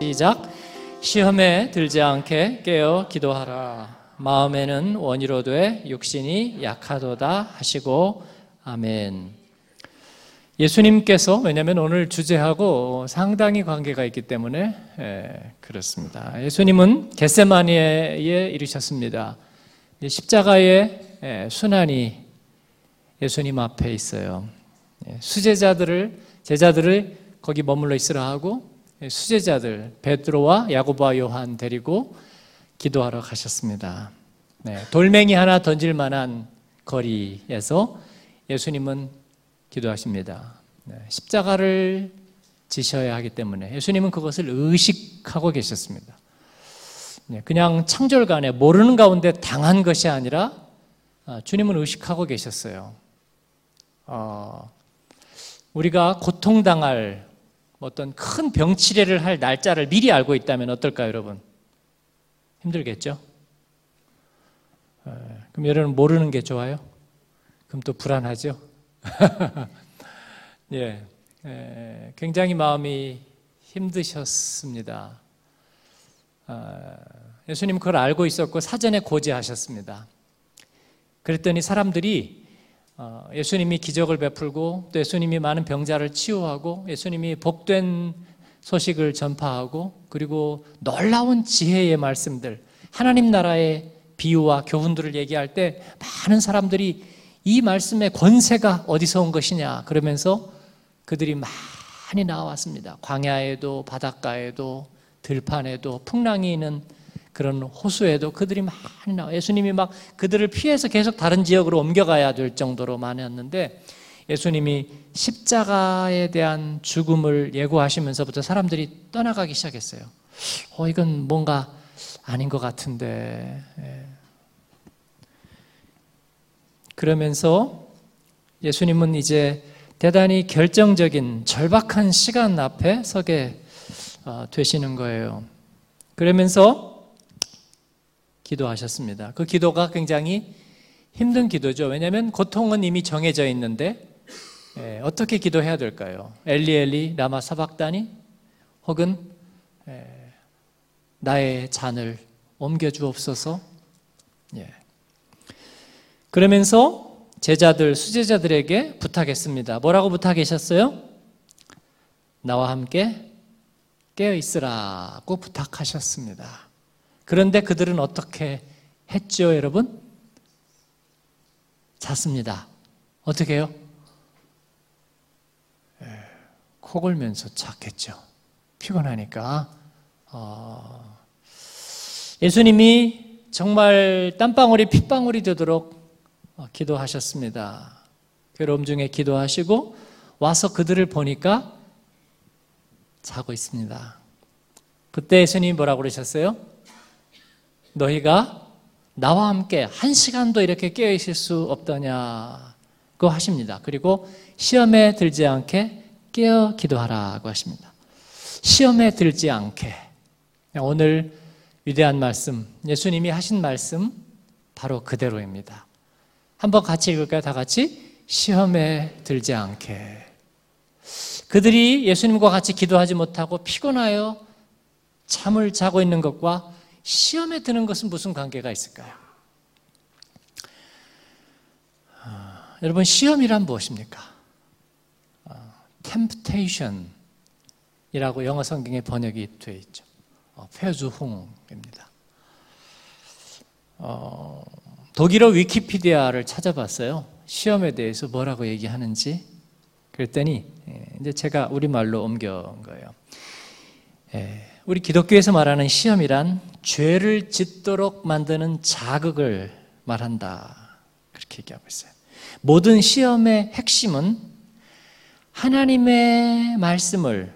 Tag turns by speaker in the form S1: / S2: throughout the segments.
S1: 시작. 시험에 들지 않게 깨어 기도하라. 마음에는 원이로 돼 육신이 약하도다 하시고 아멘. 예수님께서 왜냐하면 오늘 주제하고 상당히 관계가 있기 때문에 예, 그렇습니다. 예수님은 겟세마니에 이르셨습니다. 십자가의 예, 순환이 예수님 앞에 있어요. 예, 수제자들을 제자들을 거기 머물러 있으라 하고 예, 수제자들 베드로와 야고보와 요한 데리고 기도하러 가셨습니다. 네, 돌멩이 하나 던질 만한 거리에서 예수님은 기도하십니다. 네, 십자가를 지셔야 하기 때문에 예수님은 그것을 의식하고 계셨습니다. 네, 그냥 창졸간에 모르는 가운데 당한 것이 아니라 아, 주님은 의식하고 계셨어요. 어, 우리가 고통당할 어떤 큰 병치레를 할 날짜를 미리 알고 있다면 어떨까요, 여러분? 힘들겠죠? 그럼 여러분 모르는 게 좋아요? 그럼 또 불안하죠? 예, 굉장히 마음이 힘드셨습니다. 아, 예수님 그걸 알고 있었고 사전에 고지하셨습니다. 그랬더니 사람들이 어, 예수님이 기적을 베풀고 또 예수님이 많은 병자를 치유하고 예수님이 복된 소식을 전파하고 그리고 놀라운 지혜의 말씀들 하나님 나라의 비유와 교훈들을 얘기할 때 많은 사람들이 이 말씀의 권세가 어디서 온 것이냐 그러면서 그들이 많이 나왔습니다. 광야에도 바닷가에도 들판에도 풍랑이 있는 그런 호수에도 그들이 많이 나와 예수님이 막 그들을 피해서 계속 다른 지역으로 옮겨가야 될 정도로 많았는데 예수님이 십자가에 대한 죽음을 예고하시면서부터 사람들이 떠나가기 시작했어요. 어, 이건 뭔가 아닌 것 같은데. 예. 그러면서 예수님은 이제 대단히 결정적인 절박한 시간 앞에 서게 어, 되시는 거예요. 그러면서 기도하셨습니다. 그 기도가 굉장히 힘든 기도죠. 왜냐하면 고통은 이미 정해져 있는데 예, 어떻게 기도해야 될까요? 엘리 엘리 라마 사박다니 혹은 예, 나의 잔을 옮겨 주옵소서. 예. 그러면서 제자들 수제자들에게 부탁했습니다. 뭐라고 부탁하셨어요? 나와 함께 깨어 있으라고 부탁하셨습니다. 그런데 그들은 어떻게 했죠, 여러분? 잤습니다. 어떻게 해요? 예, 코 골면서 잤겠죠. 피곤하니까. 어, 예수님이 정말 땀방울이 핏방울이 되도록 어, 기도하셨습니다. 괴로움 중에 기도하시고 와서 그들을 보니까 자고 있습니다. 그때 예수님이 뭐라고 그러셨어요? 너희가 나와 함께 한 시간도 이렇게 깨어 있을 수 없더냐고 하십니다. 그리고 시험에 들지 않게 깨어 기도하라고 하십니다. 시험에 들지 않게 오늘 위대한 말씀 예수님이 하신 말씀 바로 그대로입니다. 한번 같이 읽을까요? 다 같이 시험에 들지 않게 그들이 예수님과 같이 기도하지 못하고 피곤하여 잠을 자고 있는 것과 시험에 드는 것은 무슨 관계가 있을까요? 아, 여러분 시험이란 무엇입니까? 아, temptation이라고 영어 성경에 번역이 되어 있죠. 어, 페주홍입니다. 어, 독일어 위키피디아를 찾아봤어요. 시험에 대해서 뭐라고 얘기하는지. 그랬더니 예, 이제 제가 우리말로 옮겨온 거예요. 예, 우리 기독교에서 말하는 시험이란 죄를 짓도록 만드는 자극을 말한다. 그렇게 얘기하고 있어요. 모든 시험의 핵심은 하나님의 말씀을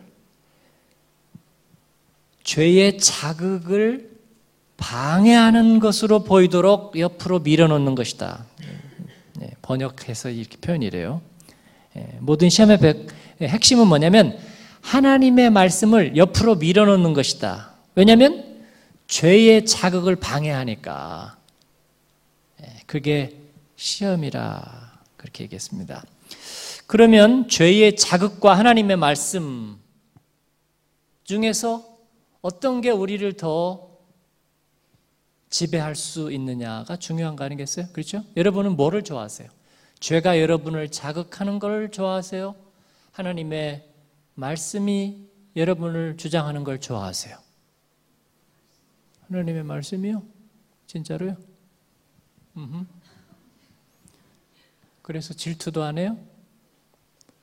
S1: 죄의 자극을 방해하는 것으로 보이도록 옆으로 밀어놓는 것이다. 네, 번역해서 이렇게 표현이래요. 예, 모든 시험의 핵심은 뭐냐면 하나님의 말씀을 옆으로 밀어놓는 것이다. 왜냐하면 죄의 자극을 방해하니까. 예, 그게 시험이라 그렇게 얘기했습니다. 그러면 죄의 자극과 하나님의 말씀 중에서 어떤 게 우리를 더 지배할 수 있느냐가 중요한 거 아니겠어요? 그렇죠? 여러분은 뭐를 좋아하세요? 죄가 여러분을 자극하는 걸 좋아하세요? 하나님의 말씀이 여러분을 주장하는 걸 좋아하세요? 하나님의 말씀이요? 진짜로요? 음흠. 그래서 질투도 안 해요?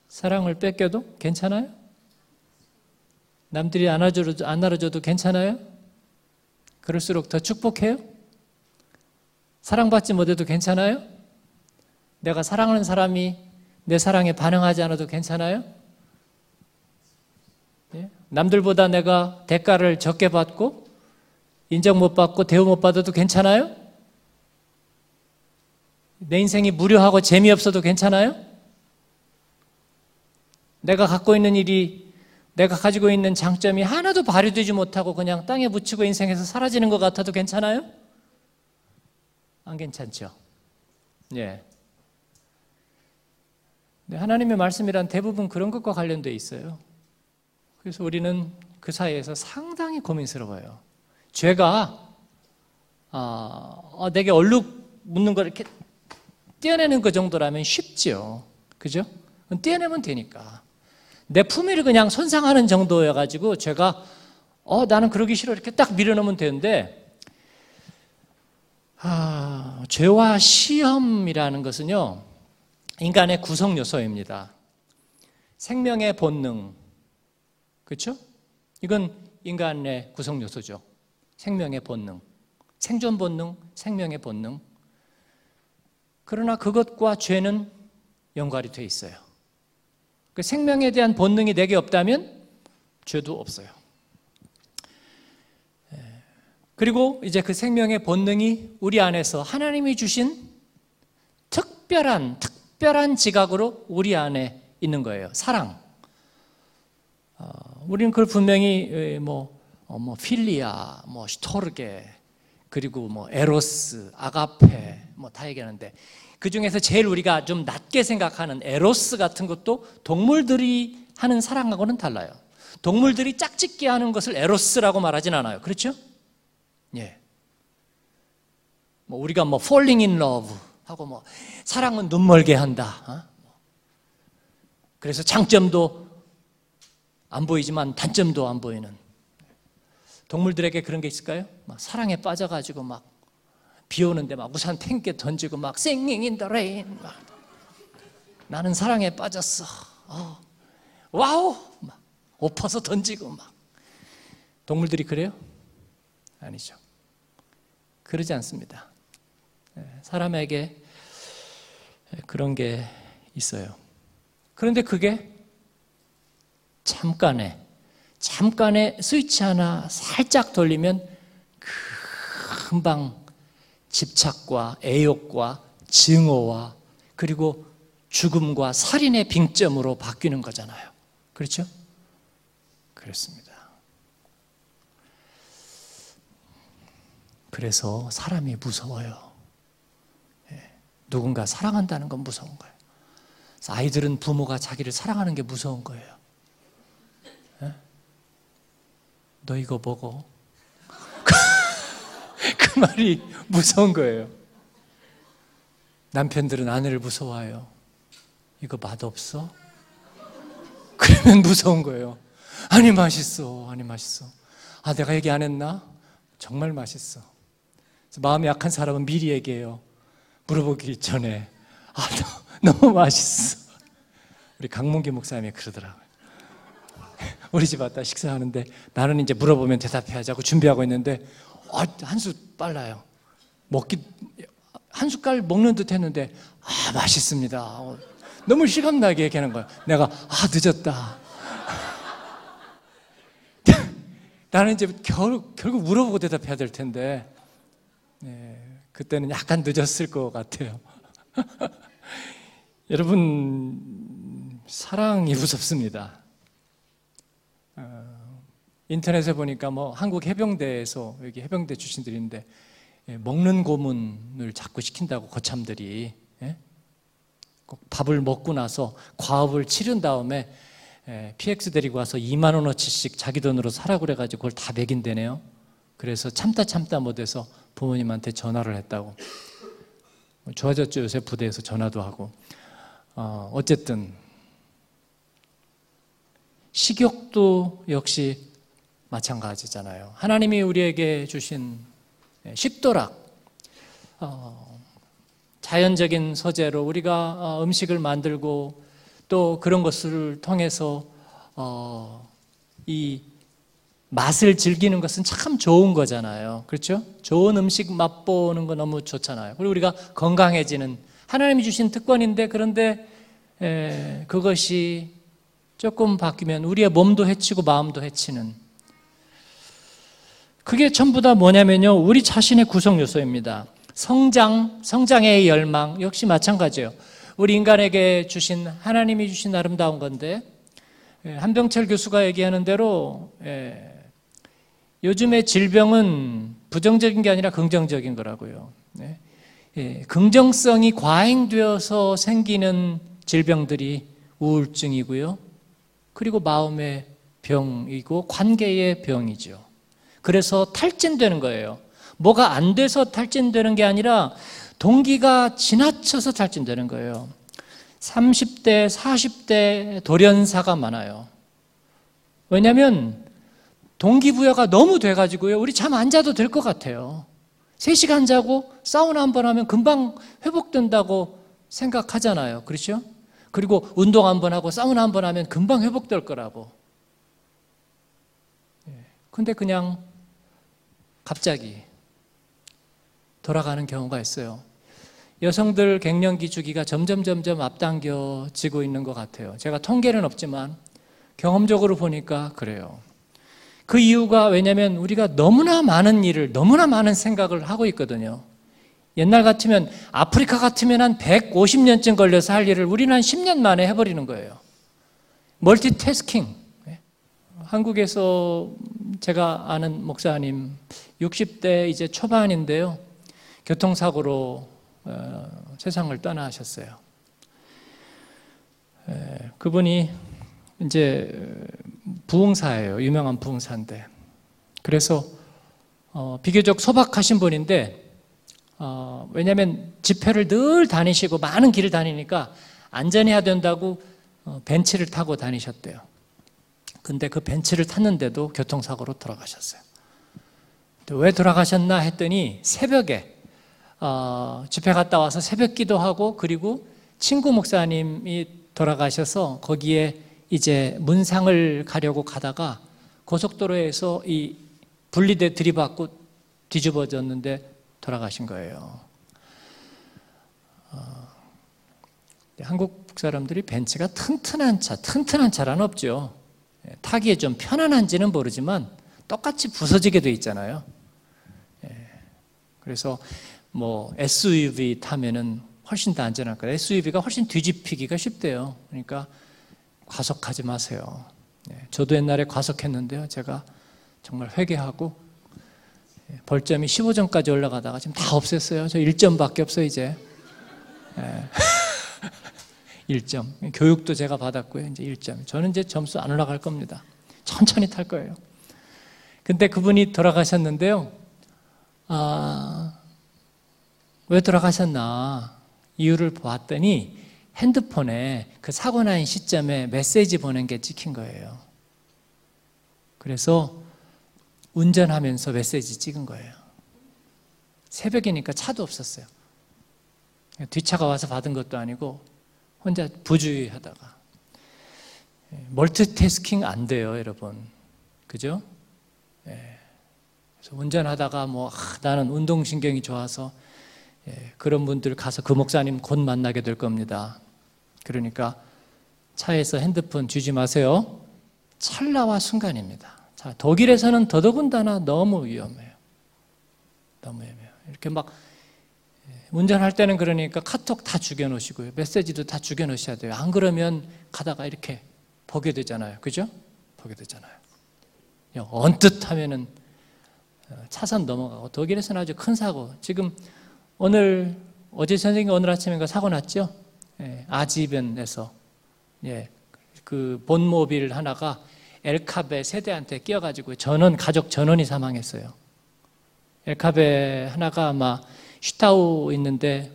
S1: 사랑을 뺏겨도 괜찮아요? 남들이 안아줘도, 안 알아줘도 괜찮아요? 그럴수록 더 축복해요? 사랑받지 못해도 괜찮아요? 내가 사랑하는 사람이 내 사랑에 반응하지 않아도 괜찮아요? 예? 남들보다 내가 대가를 적게 받고 인정 못 받고 대우 못 받아도 괜찮아요? 내 인생이 무료하고 재미없어도 괜찮아요? 내가 갖고 있는 일이 내가 가지고 있는 장점이 하나도 발휘되지 못하고 그냥 땅에 묻히고 인생에서 사라지는 것 같아도 괜찮아요? 안 괜찮죠? 예. 네, 하나님의 말씀이란 대부분 그런 것과 관련되어 있어요. 그래서 우리는 그 사이에서 상당히 고민스러워요. 죄가 아, 아, 내게 얼룩 묻는 걸 이렇게 떼어내는 그 정도라면 쉽지요. 그죠? 떼어내면 되니까. 내 품위를 그냥 손상하는 정도여가지고 제가 어 나는 그러기 싫어 이렇게 딱 밀어넣으면 되는데 아, 죄와 시험이라는 것은요 인간의 구성 요소입니다. 생명의 본능 그렇죠? 이건 인간의 구성 요소죠. 생명의 본능, 생존 본능, 생명의 본능. 그러나 그것과 죄는 연관이 돼 있어요. 그 생명에 대한 본능이 내게 없다면 죄도 없어요. 예. 그리고 이제 그 생명의 본능이 우리 안에서 하나님이 주신 특별한 특별한 지각으로 우리 안에 있는 거예요. 사랑. 어, 우리는 그걸 분명히 뭐, 어, 뭐 필리아, 뭐 슈토르게, 그리고 뭐 에로스, 아가페 뭐 다 얘기하는데 그 중에서 제일 우리가 좀 낮게 생각하는 에로스 같은 것도 동물들이 하는 사랑하고는 달라요. 동물들이 짝짓기 하는 것을 에로스라고 말하진 않아요. 그렇죠? 예. 뭐 우리가 뭐 falling in love 하고 뭐 사랑은 눈멀게 한다. 어? 그래서 장점도 안 보이지만 단점도 안 보이는 동물들에게 그런 게 있을까요? 막 사랑에 빠져가지고 막 비 오는데 막 우산 팽개 던지고 막 singing in the rain 막 나는 사랑에 빠졌어. 어. wow 막 엎어서 던지고 막 동물들이 그래요? 아니죠. 그러지 않습니다. 예, 사람에게 그런 게 있어요. 그런데 그게 잠깐에 잠깐에 스위치 하나 살짝 돌리면 금방 집착과 애욕과 증오와 그리고 죽음과 살인의 빙점으로 바뀌는 거잖아요. 그렇죠? 그렇습니다. 그래서 사람이 무서워요. 예. 누군가 사랑한다는 건 무서운 거예요. 아이들은 부모가 자기를 사랑하는 게 무서운 거예요. 예? 너 이거 먹어. 그 말이 무서운 거예요. 남편들은 아내를 무서워해요. 이거 맛없어? 그러면 무서운 거예요. 아니, 맛있어. 아니, 맛있어. 아, 내가 얘기 안 했나? 정말 맛있어. 마음이 약한 사람은 미리 얘기해요. 물어보기 전에. 아, 너, 너무 맛있어. 우리 강문기 목사님이 그러더라고요. 우리 집 왔다 식사하는데 나는 이제 물어보면 대답해야자고 준비하고 있는데 아, 한수 빨라요. 먹기 한 숟갈 먹는 듯 했는데 아 맛있습니다. 어, 너무 실감나게 얘기하는 거예요. 내가 아 늦었다. 나는 이제 결, 결국 물어보고 대답해야 될 텐데 네, 그때는 약간 늦었을 것 같아요. 여러분 사랑이 무섭습니다. 어, 인터넷에 보니까 뭐 한국 해병대에서 여기 해병대 출신들인데 예, 먹는 고문을 자꾸 시킨다고 거참들이 예? 꼭 밥을 먹고 나서 과업을 치른 다음에 예, PX 데리고 와서 2만 원어치씩 자기 돈으로 사라고 그래가지고 그걸 다 매긴대네요. 그래서 참다 참다 못해서 부모님한테 전화를 했다고. 좋아졌죠 요새 부대에서 전화도 하고. 어, 어쨌든 식욕도 역시 마찬가지잖아요. 하나님이 우리에게 주신 식도락, 어, 자연적인 소재로 우리가 어, 음식을 만들고 또 그런 것을 통해서 어, 이 맛을 즐기는 것은 참 좋은 거잖아요. 그렇죠? 좋은 음식 맛보는 거 너무 좋잖아요. 그리고 우리가 건강해지는 하나님이 주신 특권인데 그런데 에, 그것이 조금 바뀌면 우리의 몸도 해치고 마음도 해치는 그게 전부 다 뭐냐면요. 우리 자신의 구성 요소입니다. 성장, 성장의 열망 역시 마찬가지예요. 우리 인간에게 주신 하나님이 주신 아름다운 건데 예, 한병철 교수가 얘기하는 대로 예, 요즘의 질병은 부정적인 게 아니라 긍정적인 거라고요. 네. 예, 긍정성이 과잉되어서 생기는 질병들이 우울증이고요. 그리고 마음의 병이고 관계의 병이죠. 그래서 탈진되는 거예요. 뭐가 안 돼서 탈진되는 게 아니라 동기가 지나쳐서 탈진되는 거예요. 30대, 40대 돌연사가 많아요. 왜냐하면 동기부여가 너무 돼가지고요. 우리 잠 안 자도 될 것 같아요. 3시간 자고 사우나 한 번 하면 금방 회복된다고 생각하잖아요. 그렇죠? 그리고 운동 한 번 하고 사우나 한 번 하면 금방 회복될 거라고. 예. 근데 그냥 갑자기 돌아가는 경우가 있어요. 여성들 갱년기 주기가 점점 점점 앞당겨지고 있는 것 같아요. 제가 통계는 없지만 경험적으로 보니까 그래요. 그 이유가 왜냐면 우리가 너무나 많은 일을, 너무나 많은 생각을 하고 있거든요. 옛날 같으면 아프리카 같으면 한 150년쯤 걸려서 할 일을 우리는 한 10년 만에 해버리는 거예요. 멀티태스킹. 네. 한국에서 제가 아는 목사님 60대 이제 초반인데요. 교통사고로 어, 세상을 떠나셨어요. 에, 그분이 이제 부흥사예요. 유명한 부흥사인데. 그래서 어, 비교적 소박하신 분인데 어, 왜냐하면 집회를 늘 다니시고 많은 길을 다니니까 안전해야 된다고 어, 벤츠를 타고 다니셨대요. 근데 그 벤츠를 탔는데도 교통사고로 돌아가셨어요. 왜 돌아가셨나 했더니 새벽에 어, 집회 갔다 와서 새벽 기도하고 그리고 친구 목사님이 돌아가셔서 거기에 이제 문상을 가려고 가다가 고속도로에서 이 분리대 들이받고 뒤집어졌는데 돌아가신 거예요. 어, 한국 사람들이 벤츠가 튼튼한 차, 튼튼한 차란 없죠. 예, 타기에 좀 편안한지는 모르지만 똑같이 부서지게 돼 있잖아요. 예, 그래서 뭐 SUV 타면은 훨씬 더 안전할 거예요. SUV가 훨씬 뒤집히기가 쉽대요. 그러니까 과속하지 마세요. 네, 저도 옛날에 과속했는데요. 제가 정말 회개하고 예, 벌점이 15점까지 올라가다가 지금 다 없앴어요. 저 1점밖에 없어요, 이제. 네. 1점. 교육도 제가 받았고요. 이제 1점. 저는 이제 점수 안 올라갈 겁니다. 천천히 탈 거예요. 근데 그분이 돌아가셨는데요. 아, 왜 돌아가셨나 이유를 보았더니 핸드폰에 그 사고 난 시점에 메시지 보낸 게 찍힌 거예요. 그래서 운전하면서 메시지 찍은 거예요. 새벽이니까 차도 없었어요. 뒷차가 와서 받은 것도 아니고 혼자 부주의 하다가. 멀티태스킹 안 돼요, 여러분. 그죠? 운전하다가 뭐, 아, 나는 운동신경이 좋아서 예, 그런 분들 가서 그 목사님 곧 만나게 될 겁니다. 그러니까 차에서 핸드폰 주지 마세요. 찰나와 순간입니다. 자, 독일에서는 더더군다나 너무 위험해요. 너무 위험해요. 이렇게 막 예, 운전할 때는 그러니까 카톡 다 죽여놓으시고요. 메시지도 다 죽여놓으셔야 돼요. 안 그러면 가다가 이렇게 보게 되잖아요. 그죠? 보게 되잖아요. 언뜻 하면은 어, 차선 넘어가고 독일에서는 아주 큰 사고. 지금 오늘 어제 선생님 오늘 아침인가 사고 났죠? 예, 아지변에서 예, 그 본모빌 하나가 엘카베 세대한테 끼어가지고 전원 가족 전원이 사망했어요. 엘카베 하나가 아마 슈타우 있는데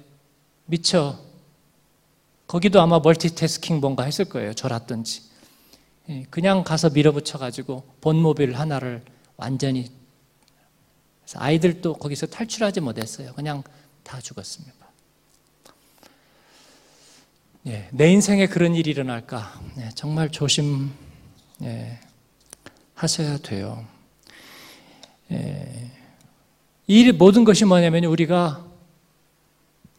S1: 미처 거기도 아마 멀티태스킹 뭔가 했을 거예요. 졸았든지. 예, 그냥 가서 밀어붙여가지고 본모빌 하나를 완전히 아이들도 거기서 탈출하지 못했어요. 그냥 다 죽었습니다. 예, 내 인생에 그런 일이 일어날까? 예, 정말 조심 예, 하셔야 돼요. 예, 이 모든 것이 뭐냐면 우리가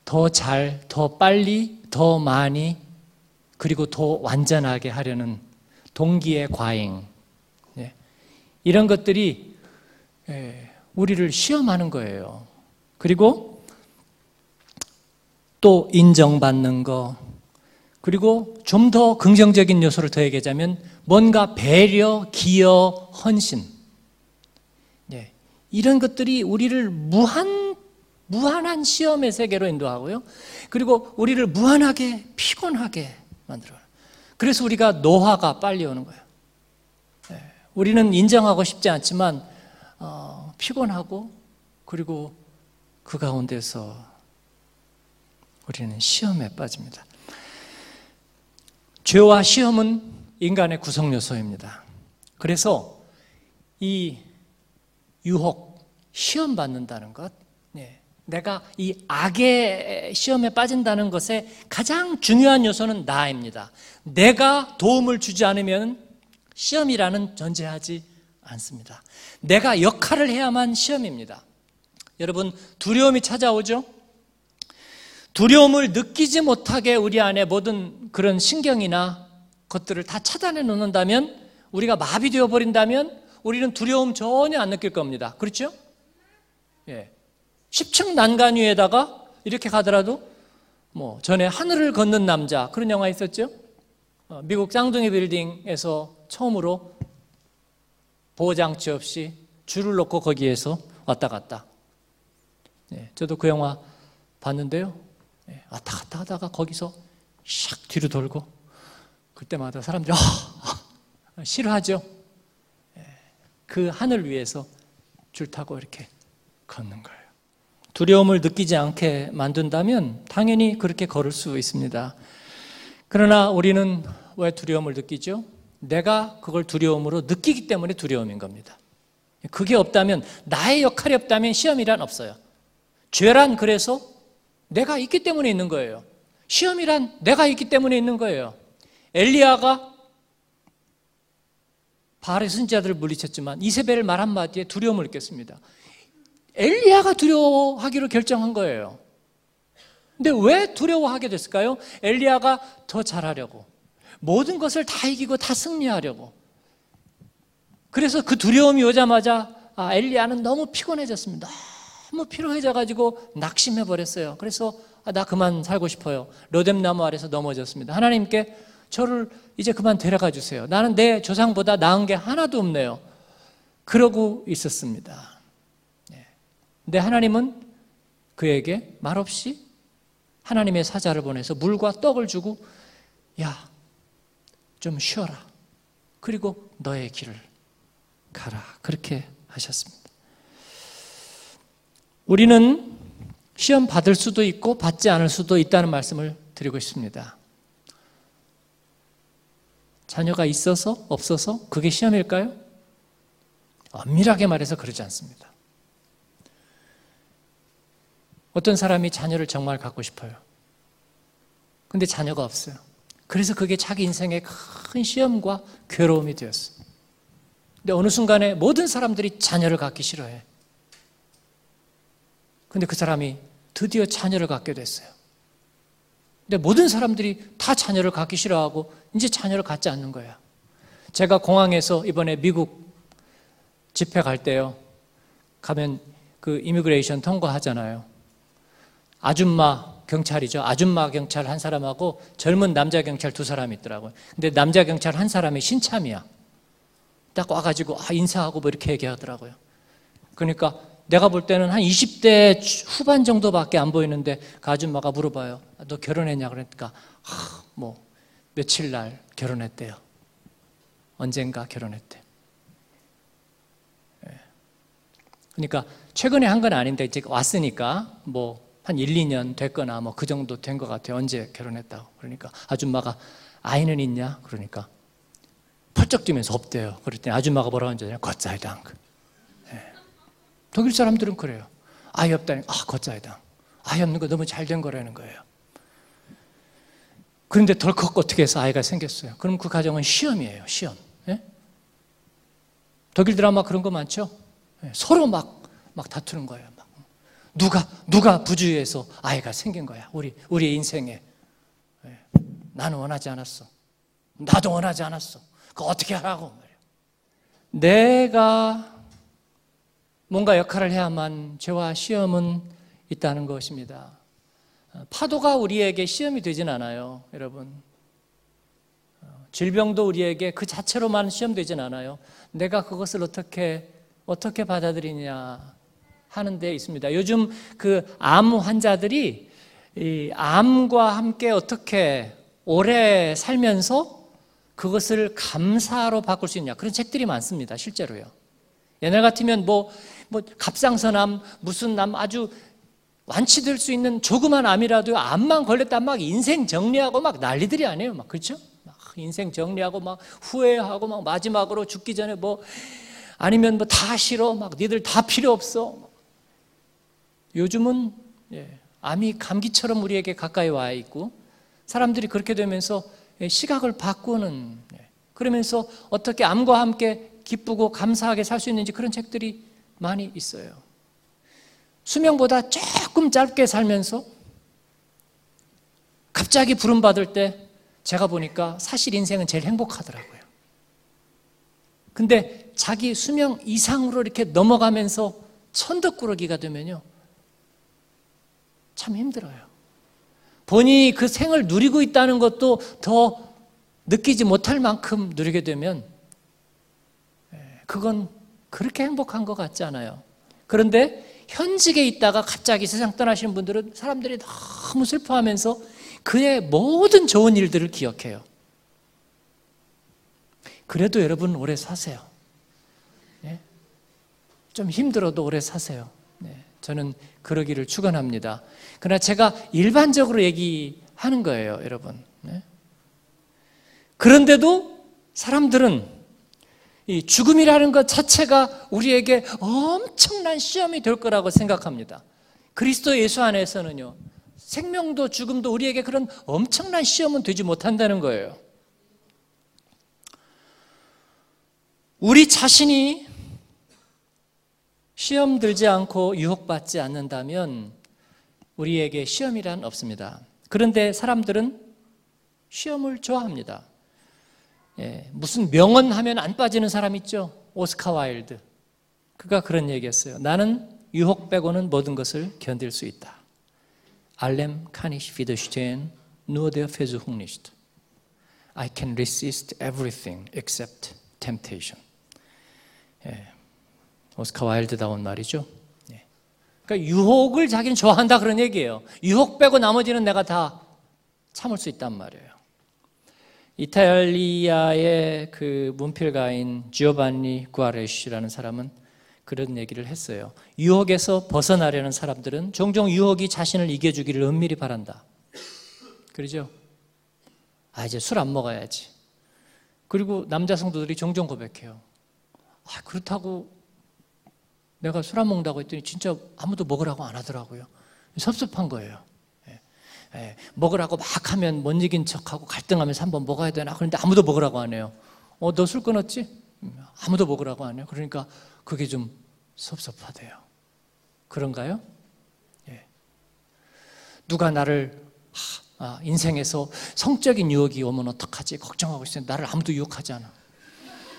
S1: 더 잘, 더 빨리, 더 많이, 그리고 더 완전하게 하려는 동기의 과잉. 예, 이런 것들이 예, 우리를 시험하는 거예요. 그리고 또 인정받는 거, 그리고 좀 더 긍정적인 요소를 더 얘기하자면 뭔가 배려, 기여, 헌신. 네. 이런 것들이 우리를 무한, 무한한 시험의 세계로 인도하고요. 그리고 우리를 무한하게 피곤하게 만들어요. 그래서 우리가 노화가 빨리 오는 거예요. 네. 우리는 인정하고 싶지 않지만, 어, 피곤하고, 그리고 그 가운데서 우리는 시험에 빠집니다. 죄와 시험은 인간의 구성 요소입니다. 그래서 이 유혹, 시험 받는다는 것, 네. 내가 이 악의 시험에 빠진다는 것의 가장 중요한 요소는 나입니다. 내가 도움을 주지 않으면 시험이라는 존재하지 않습니다. 내가 역할을 해야만 시험입니다. 여러분, 두려움이 찾아오죠? 두려움을 느끼지 못하게 우리 안에 모든 그런 신경이나 것들을 다 차단해 놓는다면 우리가 마비되어 버린다면 우리는 두려움 전혀 안 느낄 겁니다. 그렇죠? 예. 10층 난간 위에다가 이렇게 가더라도 뭐 전에 하늘을 걷는 남자 그런 영화 있었죠? 어, 미국 쌍둥이 빌딩에서 처음으로 보호장치 없이 줄을 놓고 거기에서 왔다 갔다. 예, 저도 그 영화 봤는데요. 예, 왔다 갔다 하다가 거기서 샥 뒤로 돌고 그때마다 사람들이 아, 싫어하죠. 예, 그 하늘 위에서 줄 타고 이렇게 걷는 거예요. 두려움을 느끼지 않게 만든다면 당연히 그렇게 걸을 수 있습니다. 그러나 우리는 왜 두려움을 느끼죠? 내가 그걸 두려움으로 느끼기 때문에 두려움인 겁니다. 그게 없다면 나의 역할이 없다면 시험이란 없어요. 죄란 그래서 내가 있기 때문에 있는 거예요. 시험이란 내가 있기 때문에 있는 거예요. 엘리야가 바알의 선지자들을 물리쳤지만 이세벨 말 한마디에 두려움을 느꼈습니다. 엘리야가 두려워하기로 결정한 거예요. 근데 왜 두려워하게 됐을까요? 엘리야가 더 잘하려고 모든 것을 다 이기고 다 승리하려고 그래서 그 두려움이 오자마자 아, 엘리야는 너무 피곤해졌습니다. 너무 피로해져 가지고 낙심해 버렸어요. 그래서 아, 나 그만 살고 싶어요. 로뎀 나무 아래서 넘어졌습니다. 하나님께 저를 이제 그만 데려가 주세요. 나는 내 조상보다 나은 게 하나도 없네요. 그러고 있었습니다. 네. 근데 하나님은 그에게 말없이 하나님의 사자를 보내서 물과 떡을 주고 야, 좀 쉬어라. 그리고 너의 길을 가라. 그렇게 하셨습니다. 우리는 시험 받을 수도 있고 받지 않을 수도 있다는 말씀을 드리고 싶습니다. 자녀가 있어서 없어서 그게 시험일까요? 엄밀하게 말해서 그러지 않습니다. 어떤 사람이 자녀를 정말 갖고 싶어요. 근데 자녀가 없어요. 그래서 그게 자기 인생의 큰 시험과 괴로움이 되었어요. 근데 어느 순간에 모든 사람들이 자녀를 갖기 싫어해. 근데 그 사람이 드디어 자녀를 갖게 됐어요. 근데 모든 사람들이 다 자녀를 갖기 싫어하고 이제 자녀를 갖지 않는 거예요. 제가 공항에서 이번에 미국 집회 갈 때요. 가면 그 이미그레이션 통과하잖아요. 아줌마 경찰이죠. 아줌마 경찰 한 사람하고 젊은 남자 경찰 두 사람이 있더라고요. 근데 남자 경찰 한 사람이 신참이야. 딱 와가지고 아 인사하고 뭐 이렇게 얘기하더라고요. 그러니까 내가 볼 때는 한 20대 후반 정도밖에 안 보이는데 그 아줌마가 물어봐요. 너 결혼했냐? 그러니까 아, 뭐 며칠 날 결혼했대요. 언젠가 결혼했대. 예. 그러니까 최근에 한 건 아닌데 이제 왔으니까 뭐 한 1, 2년 됐거나 뭐 그 정도 된 것 같아요. 언제 결혼했다고. 그러니까 아줌마가 아이는 있냐? 그러니까 펄쩍 뛰면서 없대요. 그랬더니 아줌마가 뭐라고 하는지? 겉자이당. 예. 독일 사람들은 그래요. 아이 없다니, 아, 겉자이당. 아이 없는 거 너무 잘 된 거라는 거예요. 그런데 덜컥 어떻게 해서 아이가 생겼어요. 그럼 그 가정은 시험이에요, 시험. 예? 독일 드라마 그런 거 많죠? 예. 서로 막, 막 다투는 거예요. 막. 누가, 누가 부주의해서 아이가 생긴 거야. 우리, 우리 인생에. 예. 나는 원하지 않았어. 나도 원하지 않았어. 그 어떻게 하라고 말이야. 내가 뭔가 역할을 해야만 죄와 시험은 있다는 것입니다. 파도가 우리에게 시험이 되진 않아요, 여러분. 질병도 우리에게 그 자체로만 시험되진 않아요. 내가 그것을 어떻게 어떻게 받아들이냐 하는 데 있습니다. 요즘 그 암 환자들이 이 암과 함께 어떻게 오래 살면서 그것을 감사로 바꿀 수 있냐 그런 책들이 많습니다. 실제로요. 옛날 같으면 뭐, 뭐 갑상선암 무슨 암 아주 완치될 수 있는 조그만 암이라도 암만 걸렸다 막 인생 정리하고 막 난리들이 아니에요. 막 그렇죠? 막 인생 정리하고 막 후회하고 막 마지막으로 죽기 전에 뭐 아니면 뭐 다 싫어 막 니들 다 필요 없어. 요즘은 예, 암이 감기처럼 우리에게 가까이 와 있고 사람들이 그렇게 되면서 예, 시각을 바꾸는 예, 그러면서 어떻게 암과 함께 기쁘고 감사하게 살 수 있는지 그런 책들이 많이 있어요. 수명보다 조금 짧게 살면서 갑자기 부름 받을 때 제가 보니까 사실 인생은 제일 행복하더라고요. 근데 자기 수명 이상으로 이렇게 넘어가면서 천덕꾸러기가 되면요. 참 힘들어요. 본인이 그 생을 누리고 있다는 것도 더 느끼지 못할 만큼 누리게 되면 예, 그건 그렇게 행복한 것 같지 않아요. 그런데 현직에 있다가 갑자기 세상 떠나시는 분들은 사람들이 너무 슬퍼하면서 그의 모든 좋은 일들을 기억해요. 그래도 여러분 오래 사세요. 네? 좀 힘들어도 오래 사세요. 네. 저는 그러기를 축원합니다. 그러나 제가 일반적으로 얘기하는 거예요, 여러분. 네? 그런데도 사람들은 이 죽음이라는 것 자체가 우리에게 엄청난 시험이 될 거라고 생각합니다. 그리스도 예수 안에서는요, 생명도 죽음도 우리에게 그런 엄청난 시험은 되지 못한다는 거예요. 우리 자신이 시험 들지 않고 유혹받지 않는다면 우리에게 시험이란 없습니다. 그런데 사람들은 시험을 좋아합니다. 예, 무슨 명언 하면 안 빠지는 사람 있죠? 오스카 와일드. 그가 그런 얘기했어요. 나는 유혹 빼고는 모든 것을 견딜 수 있다. Allem kann ich widerstehen, nur der Versuchung nicht. I can resist everything except temptation. 예, 오스카 와일드다운 말이죠. 예. 그러니까 유혹을 자기는 좋아한다 그런 얘기예요. 유혹 빼고 나머지는 내가 다 참을 수 있단 말이에요. 이탈리아의 그 문필가인 지오반니 구아레시라는 사람은 그런 얘기를 했어요. 유혹에서 벗어나려는 사람들은 종종 유혹이 자신을 이겨주기를 은밀히 바란다. 그러죠? 아, 이제 술 안 먹어야지. 그리고 남자 성도들이 종종 고백해요. 아, 그렇다고 내가 술 안 먹는다고 했더니 진짜 아무도 먹으라고 안 하더라고요. 섭섭한 거예요. 예. 예. 먹으라고 막 하면 못 이긴 척하고 갈등하면서 한번 먹어야 되나? 그런데 아무도 먹으라고 안 해요. 어, 너 술 끊었지? 음, 아무도 먹으라고 안 해요. 그러니까 그게 좀 섭섭하대요. 그런가요? 예. 누가 나를 아, 인생에서 성적인 유혹이 오면 어떡하지? 걱정하고 있어요. 나를 아무도 유혹하지 않아.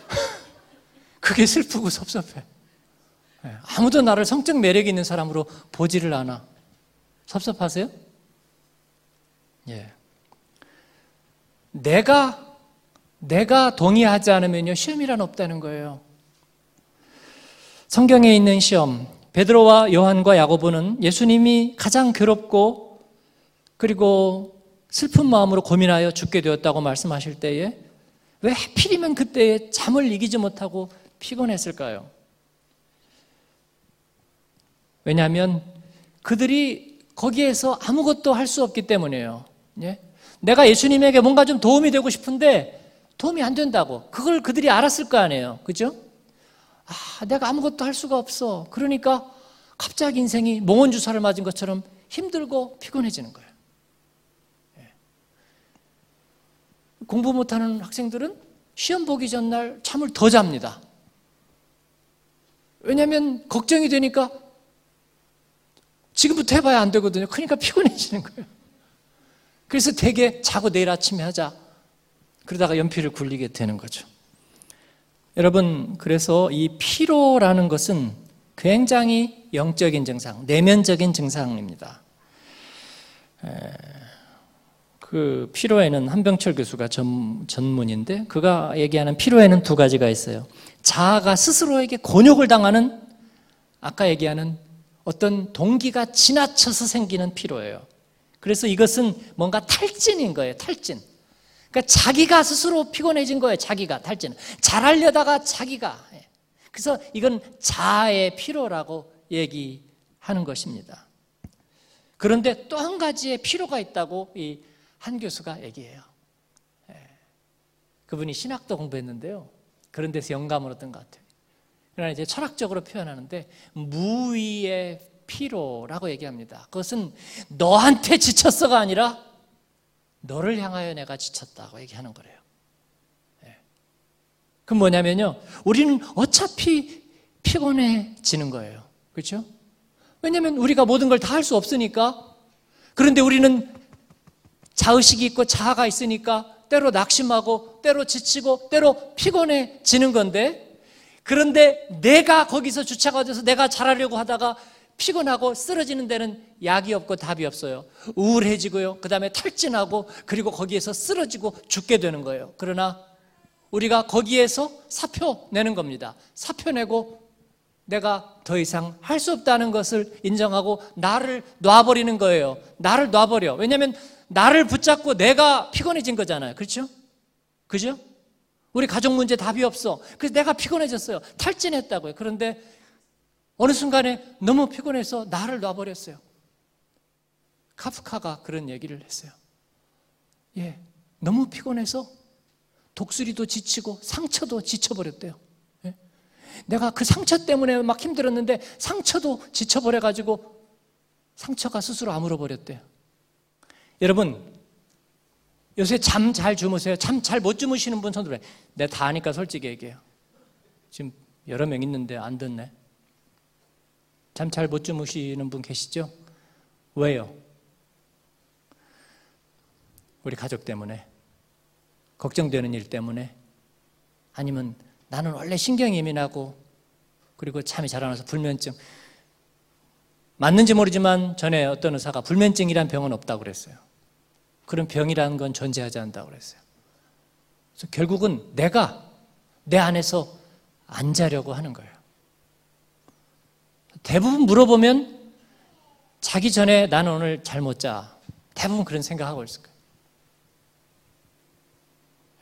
S1: 그게 슬프고 섭섭해. 예, 아무도 나를 성적 매력 있는 사람으로 보지를 않아. 섭섭하세요? 예. 내가, 내가 동의하지 않으면요, 시험이란 없다는 거예요. 성경에 있는 시험, 베드로와 요한과 야고보는 예수님이 가장 괴롭고 그리고 슬픈 마음으로 고민하여 죽게 되었다고 말씀하실 때에 왜 하필이면 그때 잠을 이기지 못하고 피곤했을까요? 왜냐하면 그들이 거기에서 아무것도 할 수 없기 때문이에요. 예? 내가 예수님에게 뭔가 좀 도움이 되고 싶은데 도움이 안 된다고. 그걸 그들이 알았을 거 아니에요. 그죠? 아, 내가 아무것도 할 수가 없어. 그러니까 갑자기 인생이 몽원 주사를 맞은 것처럼 힘들고 피곤해지는 거예요. 예. 공부 못하는 학생들은 시험 보기 전날 잠을 더 잡니다. 왜냐하면 걱정이 되니까 지금부터 해봐야 안 되거든요. 그러니까 피곤해지는 거예요. 그래서 되게 자고 내일 아침에 하자. 그러다가 연필을 굴리게 되는 거죠. 여러분, 그래서 이 피로라는 것은 굉장히 영적인 증상, 내면적인 증상입니다. 그 피로에는 한병철 교수가 전, 전문인데 그가 얘기하는 피로에는 두 가지가 있어요. 자아가 스스로에게 곤욕을 당하는 아까 얘기하는 어떤 동기가 지나쳐서 생기는 피로예요. 그래서 이것은 뭔가 탈진인 거예요. 탈진. 그러니까 자기가 스스로 피곤해진 거예요. 자기가 탈진. 잘하려다가 자기가. 예. 그래서 이건 자아의 피로라고 얘기하는 것입니다. 그런데 또 한 가지의 피로가 있다고 이 한 교수가 얘기해요. 예. 그분이 신학도 공부했는데요. 그런 데서 영감을 얻은 것 같아요. 그러나 이제 철학적으로 표현하는데 무위의 피로라고 얘기합니다. 그것은 너한테 지쳤어가 아니라 너를 향하여 내가 지쳤다고 얘기하는 거래요. 네. 그 뭐냐면요. 우리는 어차피 피곤해지는 거예요. 그렇죠? 왜냐하면 우리가 모든 걸 다 할 수 없으니까. 그런데 우리는 자의식이 있고 자아가 있으니까 때로 낙심하고 때로 지치고 때로 피곤해지는 건데 그런데 내가 거기서 주차가 돼서 내가 잘하려고 하다가 피곤하고 쓰러지는 데는 약이 없고 답이 없어요. 우울해지고요. 그 다음에 탈진하고 그리고 거기에서 쓰러지고 죽게 되는 거예요. 그러나 우리가 거기에서 사표 내는 겁니다. 사표 내고 내가 더 이상 할 수 없다는 것을 인정하고 나를 놔버리는 거예요. 나를 놔버려. 왜냐하면 나를 붙잡고 내가 피곤해진 거잖아요. 그렇죠? 그죠? 우리 가족 문제 답이 없어. 그래서 내가 피곤해졌어요. 탈진했다고요. 그런데 어느 순간에 너무 피곤해서 나를 놔버렸어요. 카프카가 그런 얘기를 했어요. 예, 너무 피곤해서 독수리도 지치고 상처도 지쳐버렸대요. 예? 내가 그 상처 때문에 막 힘들었는데 상처도 지쳐버려가지고 상처가 스스로 아물어 버렸대요. 여러분, 요새 잠 잘 주무세요? 잠 잘 못 주무시는 분 손들어요. 내가 다 아니까 솔직히 얘기해요. 지금 여러 명 있는데 안 듣네. 잠 잘 못 주무시는 분 계시죠? 왜요? 우리 가족 때문에, 걱정되는 일 때문에, 아니면 나는 원래 신경 예민하고, 그리고 잠이 잘 안 와서 불면증. 맞는지 모르지만 전에 어떤 의사가 불면증이란 병은 없다고 그랬어요. 그런 병이라는 건 존재하지 않는다고 그랬어요. 그래서 결국은 내가 내 안에서 안 자려고 하는 거예요. 대부분 물어보면 자기 전에 나는 오늘 잘 못 자. 대부분 그런 생각하고 있을 거예요.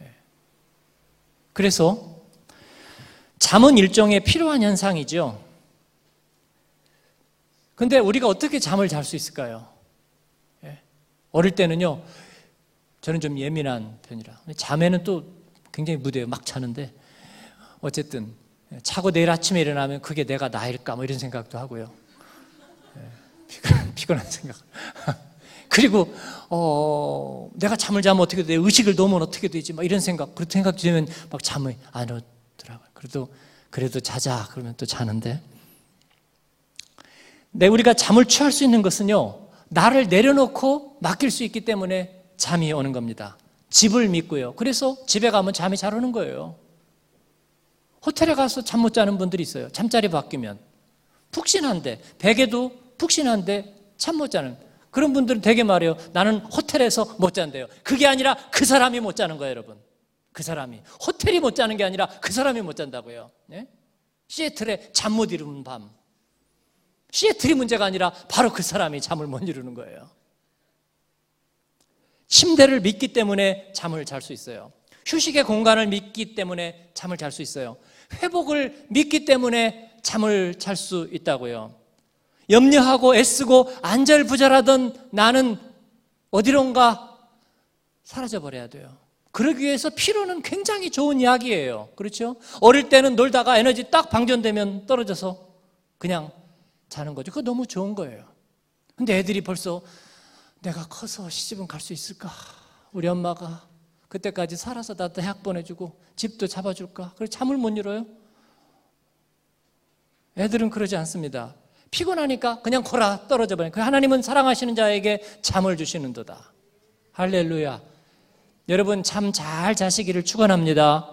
S1: 예. 그래서 잠은 일종의 필요한 현상이죠. 근데 우리가 어떻게 잠을 잘 수 있을까요? 어릴 때는요, 저는 좀 예민한 편이라. 잠에는 또 굉장히 무대요. 막 자는데. 어쨌든, 자고 내일 아침에 일어나면 그게 내가 나일까 뭐 이런 생각도 하고요. 예, 피곤, 한 생각. 그리고, 어, 내가 잠을 자면 어떻게 돼? 의식을 놓으면 어떻게 되지? 막 이런 생각. 그런 생각 들면 막 잠을 안 오더라고요. 그래도, 그래도 자자. 그러면 또 자는데. 네, 우리가 잠을 취할 수 있는 것은요, 나를 내려놓고 맡길 수 있기 때문에 잠이 오는 겁니다. 집을 믿고요. 그래서 집에 가면 잠이 잘 오는 거예요. 호텔에 가서 잠 못 자는 분들이 있어요. 잠자리 바뀌면. 푹신한데, 베개도 푹신한데 잠 못 자는. 그런 분들은 되게 말해요. 나는 호텔에서 못 잔대요. 그게 아니라 그 사람이 못 자는 거예요, 여러분. 그 사람이. 호텔이 못 자는 게 아니라 그 사람이 못 잔다고요. 네? 시애틀에 잠 못 이루는 밤. 시애틀이 문제가 아니라 바로 그 사람이 잠을 못 이루는 거예요. 침대를 믿기 때문에 잠을 잘 수 있어요. 휴식의 공간을 믿기 때문에 잠을 잘 수 있어요. 회복을 믿기 때문에 잠을 잘 수 있다고요. 염려하고 애쓰고 안절부절하던 나는 어디론가 사라져 버려야 돼요. 그러기 위해서 피로는 굉장히 좋은 이야기예요. 그렇죠? 어릴 때는 놀다가 에너지 딱 방전되면 떨어져서 그냥 자는 거죠. 그거 너무 좋은 거예요. 근데 애들이 벌써 내가 커서 시집은 갈 수 있을까? 우리 엄마가 그때까지 살아서 나 대학 보내주고 집도 잡아줄까? 그래 잠을 못 이뤄요? 애들은 그러지 않습니다. 피곤하니까 그냥 거라 떨어져 버려. 그 하나님은 사랑하시는 자에게 잠을 주시는도다. 할렐루야. 여러분 잠잘 자시기를 축원합니다.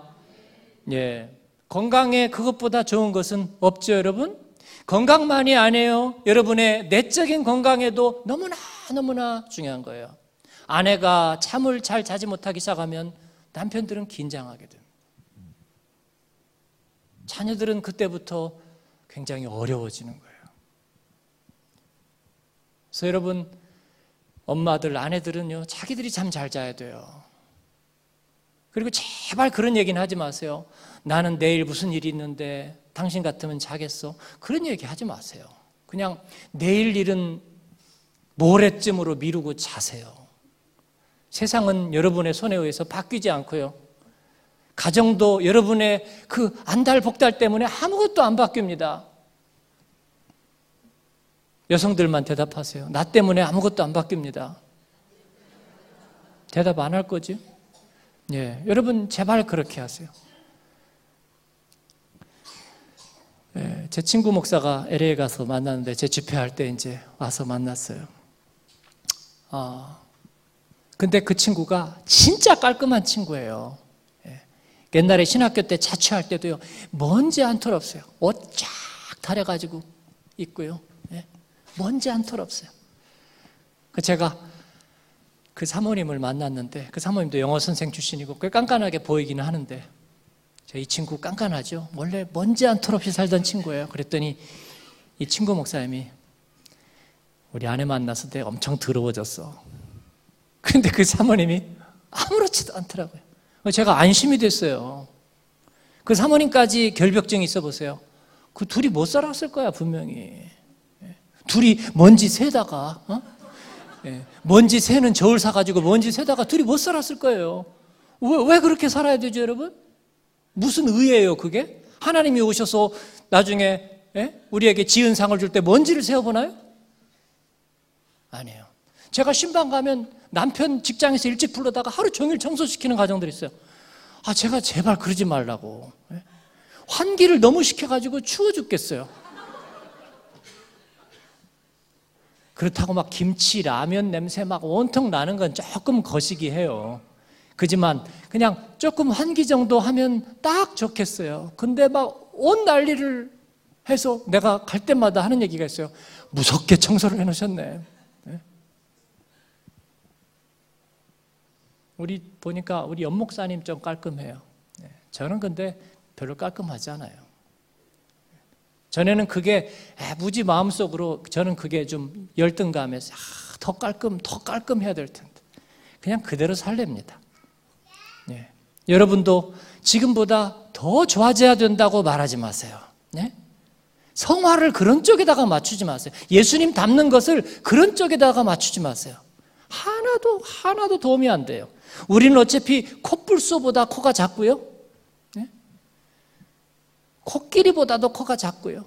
S1: 예. 건강에 그것보다 좋은 것은 없죠, 여러분? 건강만이 아니에요. 여러분의 내적인 건강에도 너무나 너무나 중요한 거예요. 아내가 잠을 잘 자지 못하기 시작하면 남편들은 긴장하게 됩니다. 자녀들은 그때부터 굉장히 어려워지는 거예요. 그래서 여러분, 엄마들, 아내들은요, 자기들이 잠 잘 자야 돼요. 그리고 제발 그런 얘기는 하지 마세요. 나는 내일 무슨 일이 있는데 당신 같으면 자겠어. 그런 얘기 하지 마세요. 그냥 내일 일은 모레쯤으로 미루고 자세요. 세상은 여러분의 손에 의해서 바뀌지 않고요. 가정도 여러분의 그 안달복달 때문에 아무것도 안 바뀝니다. 여성들만 대답하세요. 나 때문에 아무것도 안 바뀝니다. 대답 안 할 거지? 예, 여러분 제발 그렇게 하세요. 예, 제 친구 목사가 LA에 가서 만났는데 제 집회할 때 이제 와서 만났어요. 아, 근데 그 친구가 진짜 깔끔한 친구예요. 예, 옛날에 신학교 때 자취할 때도요 먼지 한톨 없어요. 옷 쫙 다려가지고 있고요. 예, 먼지 한톨 없어요. 그 제가 그 사모님을 만났는데 그 사모님도 영어 선생 출신이고 꽤 깐깐하게 보이기는 하는데 이 친구 깐깐하죠. 원래 먼지 한 톨 없이 살던 친구예요. 그랬더니 이 친구 목사님이 우리 아내 만났을 때 엄청 더러워졌어. 근데 그 사모님이 아무렇지도 않더라고요. 제가 안심이 됐어요. 그 사모님까지 결벽증이 있어 보세요. 그 둘이 못 살았을 거야, 분명히. 둘이 먼지 새다가, 어? 예. 먼지 새는 저울 사가지고 먼지 새다가 둘이 못 살았을 거예요. 왜, 왜 그렇게 살아야 되죠, 여러분? 무슨 의예요, 그게? 하나님이 오셔서 나중에 예? 우리에게 지은 상을 줄 때 먼지를 세어보나요? 아니에요. 제가 신방 가면 남편 직장에서 일찍 불러다가 하루 종일 청소시키는 가정들이 있어요. 아, 제가 제발 그러지 말라고. 예? 환기를 너무 시켜가지고 추워 죽겠어요. 그렇다고 막 김치, 라면 냄새 막 온통 나는 건 조금 거시기 해요. 그지만 그냥 조금 환기 정도 하면 딱 좋겠어요. 근데 막 온 난리를 해서 내가 갈 때마다 하는 얘기가 있어요. 무섭게 청소를 해놓으셨네. 네? 우리 보니까 우리 연목사님 좀 깔끔해요. 네. 저는 근데 별로 깔끔하지 않아요. 전에는 그게 무지 마음속으로 저는 그게 좀 열등감에서 아, 더 깔끔, 더 깔끔해야 될 텐데 그냥 그대로 살렵니다. 네. 여러분도 지금보다 더 좋아져야 된다고 말하지 마세요. 네? 성화를 그런 쪽에다가 맞추지 마세요. 예수님 닮는 것을 그런 쪽에다가 맞추지 마세요. 하나도 하나도 도움이 안 돼요. 우리는 어차피 콧불소보다 코가 작고요. 코끼리보다도 코가 작고요.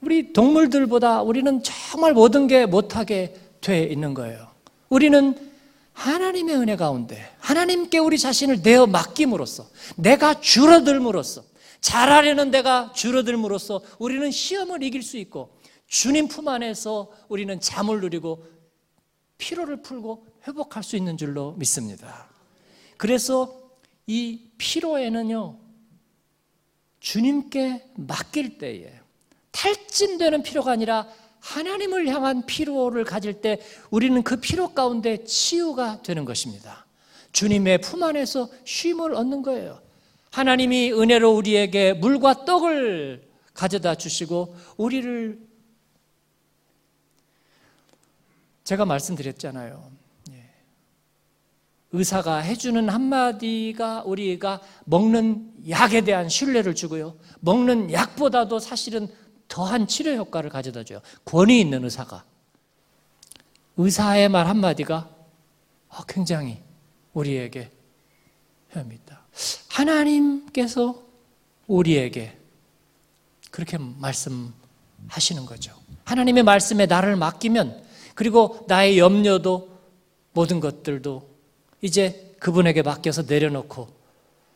S1: 우리 동물들보다 우리는 정말 모든 게 못하게 돼 있는 거예요. 우리는 하나님의 은혜 가운데 하나님께 우리 자신을 내어 맡김으로써 내가 줄어들므로써 잘하려는 내가 줄어들므로써 우리는 시험을 이길 수 있고 주님 품 안에서 우리는 잠을 누리고 피로를 풀고 회복할 수 있는 줄로 믿습니다. 그래서 이 피로에는요 주님께 맡길 때에 탈진되는 피로가 아니라 하나님을 향한 피로를 가질 때 우리는 그 피로 가운데 치유가 되는 것입니다. 주님의 품 안에서 쉼을 얻는 거예요. 하나님이 은혜로 우리에게 물과 떡을 가져다 주시고 우리를 제가 말씀드렸잖아요. 예. 의사가 해주는 한마디가 우리가 먹는 약에 대한 신뢰를 주고요. 먹는 약보다도 사실은 더한 치료 효과를 가져다 줘요. 권위 있는 의사가. 의사의 말 한마디가 아, 굉장히 우리에게 합니다. 하나님께서 우리에게 그렇게 말씀하시는 거죠. 하나님의 말씀에 나를 맡기면 그리고 나의 염려도 모든 것들도 이제 그분에게 맡겨서 내려놓고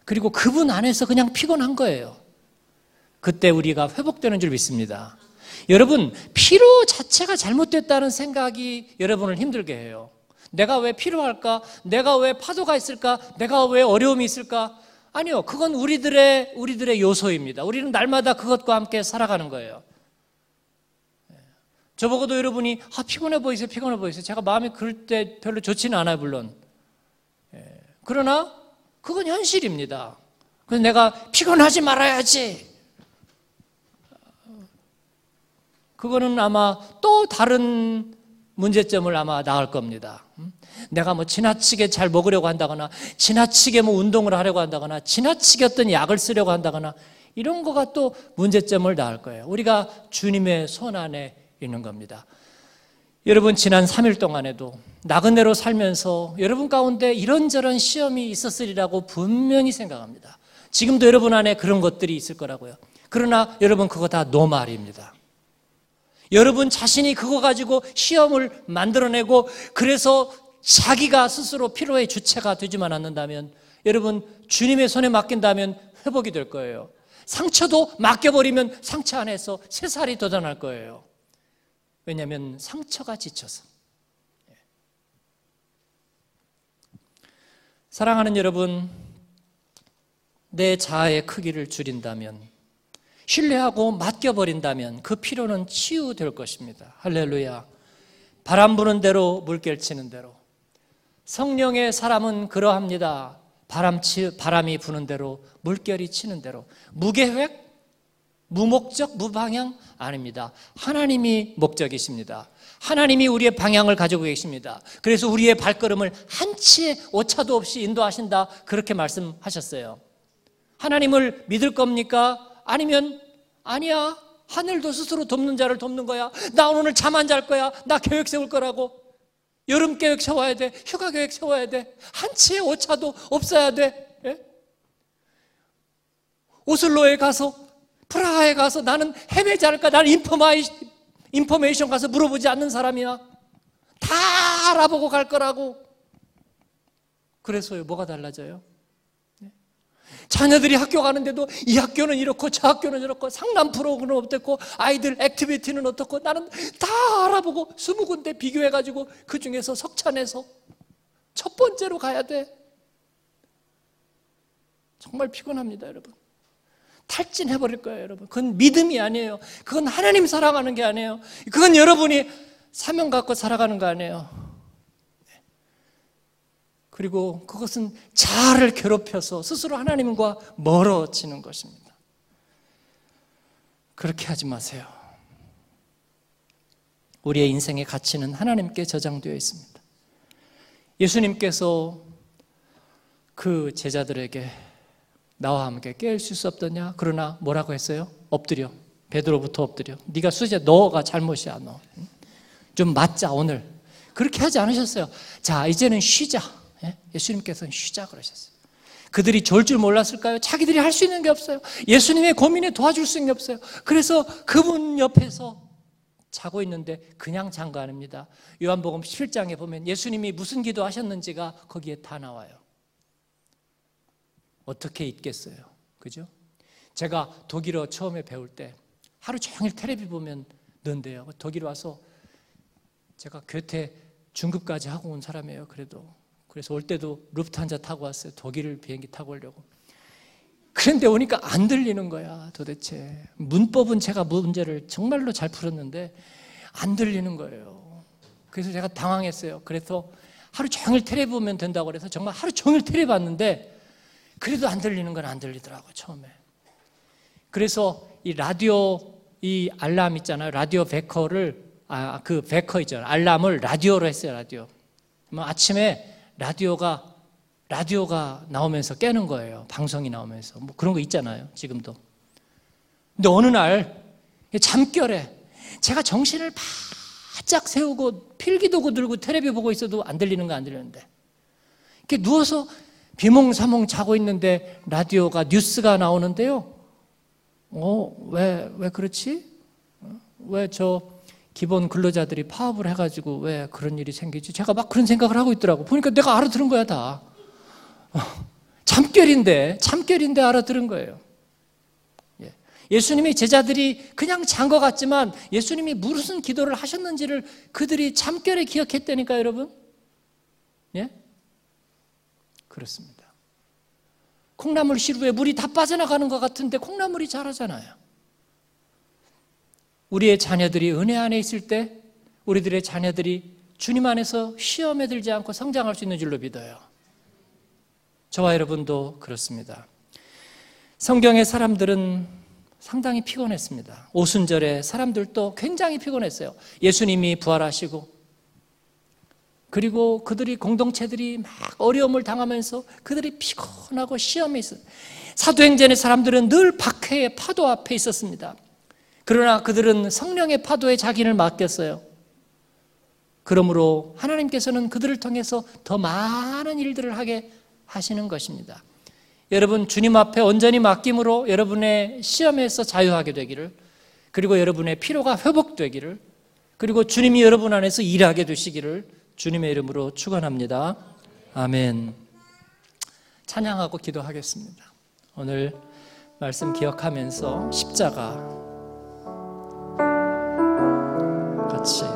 S1: 그리고 그분 안에서 그냥 피곤한 거예요. 그때 우리가 회복되는 줄 믿습니다. 여러분, 피로 자체가 잘못됐다는 생각이 여러분을 힘들게 해요. 내가 왜 필요할까? 내가 왜 파도가 있을까? 내가 왜 어려움이 있을까? 아니요. 그건 우리들의, 우리들의 요소입니다. 우리는 날마다 그것과 함께 살아가는 거예요. 예. 저보고도 여러분이, 아, 피곤해 보이세요? 피곤해 보이세요? 제가 마음이 그럴 때 별로 좋지는 않아요, 물론. 예. 그러나, 그건 현실입니다. 그래서 내가 피곤하지 말아야지. 그거는 아마 또 다른 문제점을 아마 나올 겁니다. 음? 내가 뭐 지나치게 잘 먹으려고 한다거나, 지나치게 뭐 운동을 하려고 한다거나, 지나치게 어떤 약을 쓰려고 한다거나, 이런 거가 또 문제점을 낳을 거예요. 우리가 주님의 손 안에 있는 겁니다. 여러분, 지난 3일 동안에도 나그네로 살면서 여러분 가운데 이런저런 시험이 있었으리라고 분명히 생각합니다. 지금도 여러분 안에 그런 것들이 있을 거라고요. 그러나 여러분, 그거 다 노말입니다. 여러분 자신이 그거 가지고 시험을 만들어내고 그래서 자기가 스스로 피로의 주체가 되지만 않는다면 여러분 주님의 손에 맡긴다면 회복이 될 거예요. 상처도 맡겨버리면 상처 안에서 새살이 돋아날 거예요. 왜냐하면 상처가 지쳐서. 예. 사랑하는 여러분, 내 자아의 크기를 줄인다면 신뢰하고 맡겨버린다면 그 피로는 치유될 것입니다. 할렐루야. 바람 부는 대로 물결 치는 대로. 성령의 사람은 그러합니다. 바람 치, 바람이 부는 대로 물결이 치는 대로. 무계획? 무목적, 무방향? 아닙니다. 하나님이 목적이십니다. 하나님이 우리의 방향을 가지고 계십니다. 그래서 우리의 발걸음을 한치의 오차도 없이 인도하신다. 그렇게 말씀하셨어요. 하나님을 믿을 겁니까? 아니면 아니야. 하늘도 스스로 돕는 자를 돕는 거야. 나 오늘 잠 안 잘 거야. 나 계획 세울 거라고. 여름 계획 세워야 돼. 휴가 계획 세워야 돼. 한치의 오차도 없어야 돼. 예? 오슬로에 가서 프라하에 가서 나는 헤매지 않을까? 나는 informa, information 가서 물어보지 않는 사람이야. 다 알아보고 갈 거라고. 그래서요, 뭐가 달라져요? 자녀들이 학교 가는데도 이 학교는 이렇고 저 학교는 이렇고 상담 프로그램은 어떻고 아이들 activity는 어떻고 나는 다 알아보고 스무 군데 비교해가지고 그 중에서 선착순에서 첫 번째로 가야 돼. 정말 피곤합니다, 여러분. 탈진해버릴 거예요, 여러분. 그건 믿음이 아니에요. 그건 하나님 사랑하는 게 아니에요. 그건 여러분이 사명 갖고 살아가는 거 아니에요. 그리고 그것은 자아를 괴롭혀서 스스로 하나님과 멀어지는 것입니다. 그렇게 하지 마세요. 우리의 인생의 가치는 하나님께 저장되어 있습니다. 예수님께서 그 제자들에게 나와 함께 깰 수 없더냐? 그러나 뭐라고 했어요? 엎드려. 베드로부터 엎드려. 네가 수제 너가 잘못이야 너. 좀 맞자 오늘. 그렇게 하지 않으셨어요. 자 이제는 쉬자. 예? 예수님께서는 쉬자 그러셨어요. 그들이 좋을 줄 몰랐을까요? 자기들이 할 수 있는 게 없어요. 예수님의 고민에 도와줄 수 있는 게 없어요. 그래서 그분 옆에서 자고 있는데 그냥 잔 거 아닙니다. 요한복음 7장에 보면 예수님이 무슨 기도 하셨는지가 거기에 다 나와요. 어떻게 있겠어요? 그죠? 제가 독일어 처음에 배울 때 하루 종일 텔레비 보면 는데요. 독일 와서 제가 교태 중급까지 하고 온 사람이에요. 그래도 그래서 올 때도 루프탄자 타고 왔어요. 독일 비행기 타고 오려고. 그런데 오니까 안 들리는 거야, 도대체. 문법은 제가 문제를 정말로 잘 풀었는데 안 들리는 거예요. 그래서 제가 당황했어요. 그래서 하루 종일 테레 보면 된다고 그래서 정말 하루 종일 테레 봤는데 그래도 안 들리는 건 안 들리더라고, 처음에. 그래서 이 라디오 이 알람 있잖아요. 라디오 베커를 아 그 베커 있잖아요. 알람을 라디오로 했어요, 라디오. 아침에 라디오가 라디오가 나오면서 깨는 거예요. 방송이 나오면서. 뭐 그런 거 있잖아요. 지금도. 근데 어느 날 잠결에 제가 정신을 바짝 세우고 필기도구 들고 테레비 보고 있어도 안 들리는 거 안 들리는데 이렇게 누워서 비몽사몽 자고 있는데 라디오가 뉴스가 나오는데요. 어, 왜, 왜 그렇지? 어? 왜저 기본 근로자들이 파업을 해가지고 왜 그런 일이 생기지? 제가 막 그런 생각을 하고 있더라고. 보니까 내가 알아들은 거야, 다. 어, 잠결인데, 잠결인데 알아들은 거예요. 예. 예수님이 제자들이 그냥 잔 것 같지만 예수님이 무슨 기도를 하셨는지를 그들이 잠결에 기억했다니까, 여러분. 예? 그렇습니다. 콩나물 시루에 물이 다 빠져나가는 것 같은데 콩나물이 자라잖아요. 우리의 자녀들이 은혜 안에 있을 때 우리들의 자녀들이 주님 안에서 시험에 들지 않고 성장할 수 있는 줄로 믿어요. 저와 여러분도 그렇습니다. 성경의 사람들은 상당히 피곤했습니다. 오순절에 사람들도 굉장히 피곤했어요. 예수님이 부활하시고 그리고 그들이 공동체들이 막 어려움을 당하면서 그들이 피곤하고 시험에 있어요. 사도행전의 사람들은 늘 박해의 파도 앞에 있었습니다. 그러나 그들은 성령의 파도에 자기를 맡겼어요. 그러므로 하나님께서는 그들을 통해서 더 많은 일들을 하게 하시는 것입니다. 여러분 주님 앞에 온전히 맡김으로 여러분의 시험에서 자유하게 되기를 그리고 여러분의 피로가 회복되기를 그리고 주님이 여러분 안에서 일하게 되시기를 주님의 이름으로 축원합니다. 아멘. 찬양하고 기도하겠습니다. 오늘 말씀 기억하면서 십자가 같이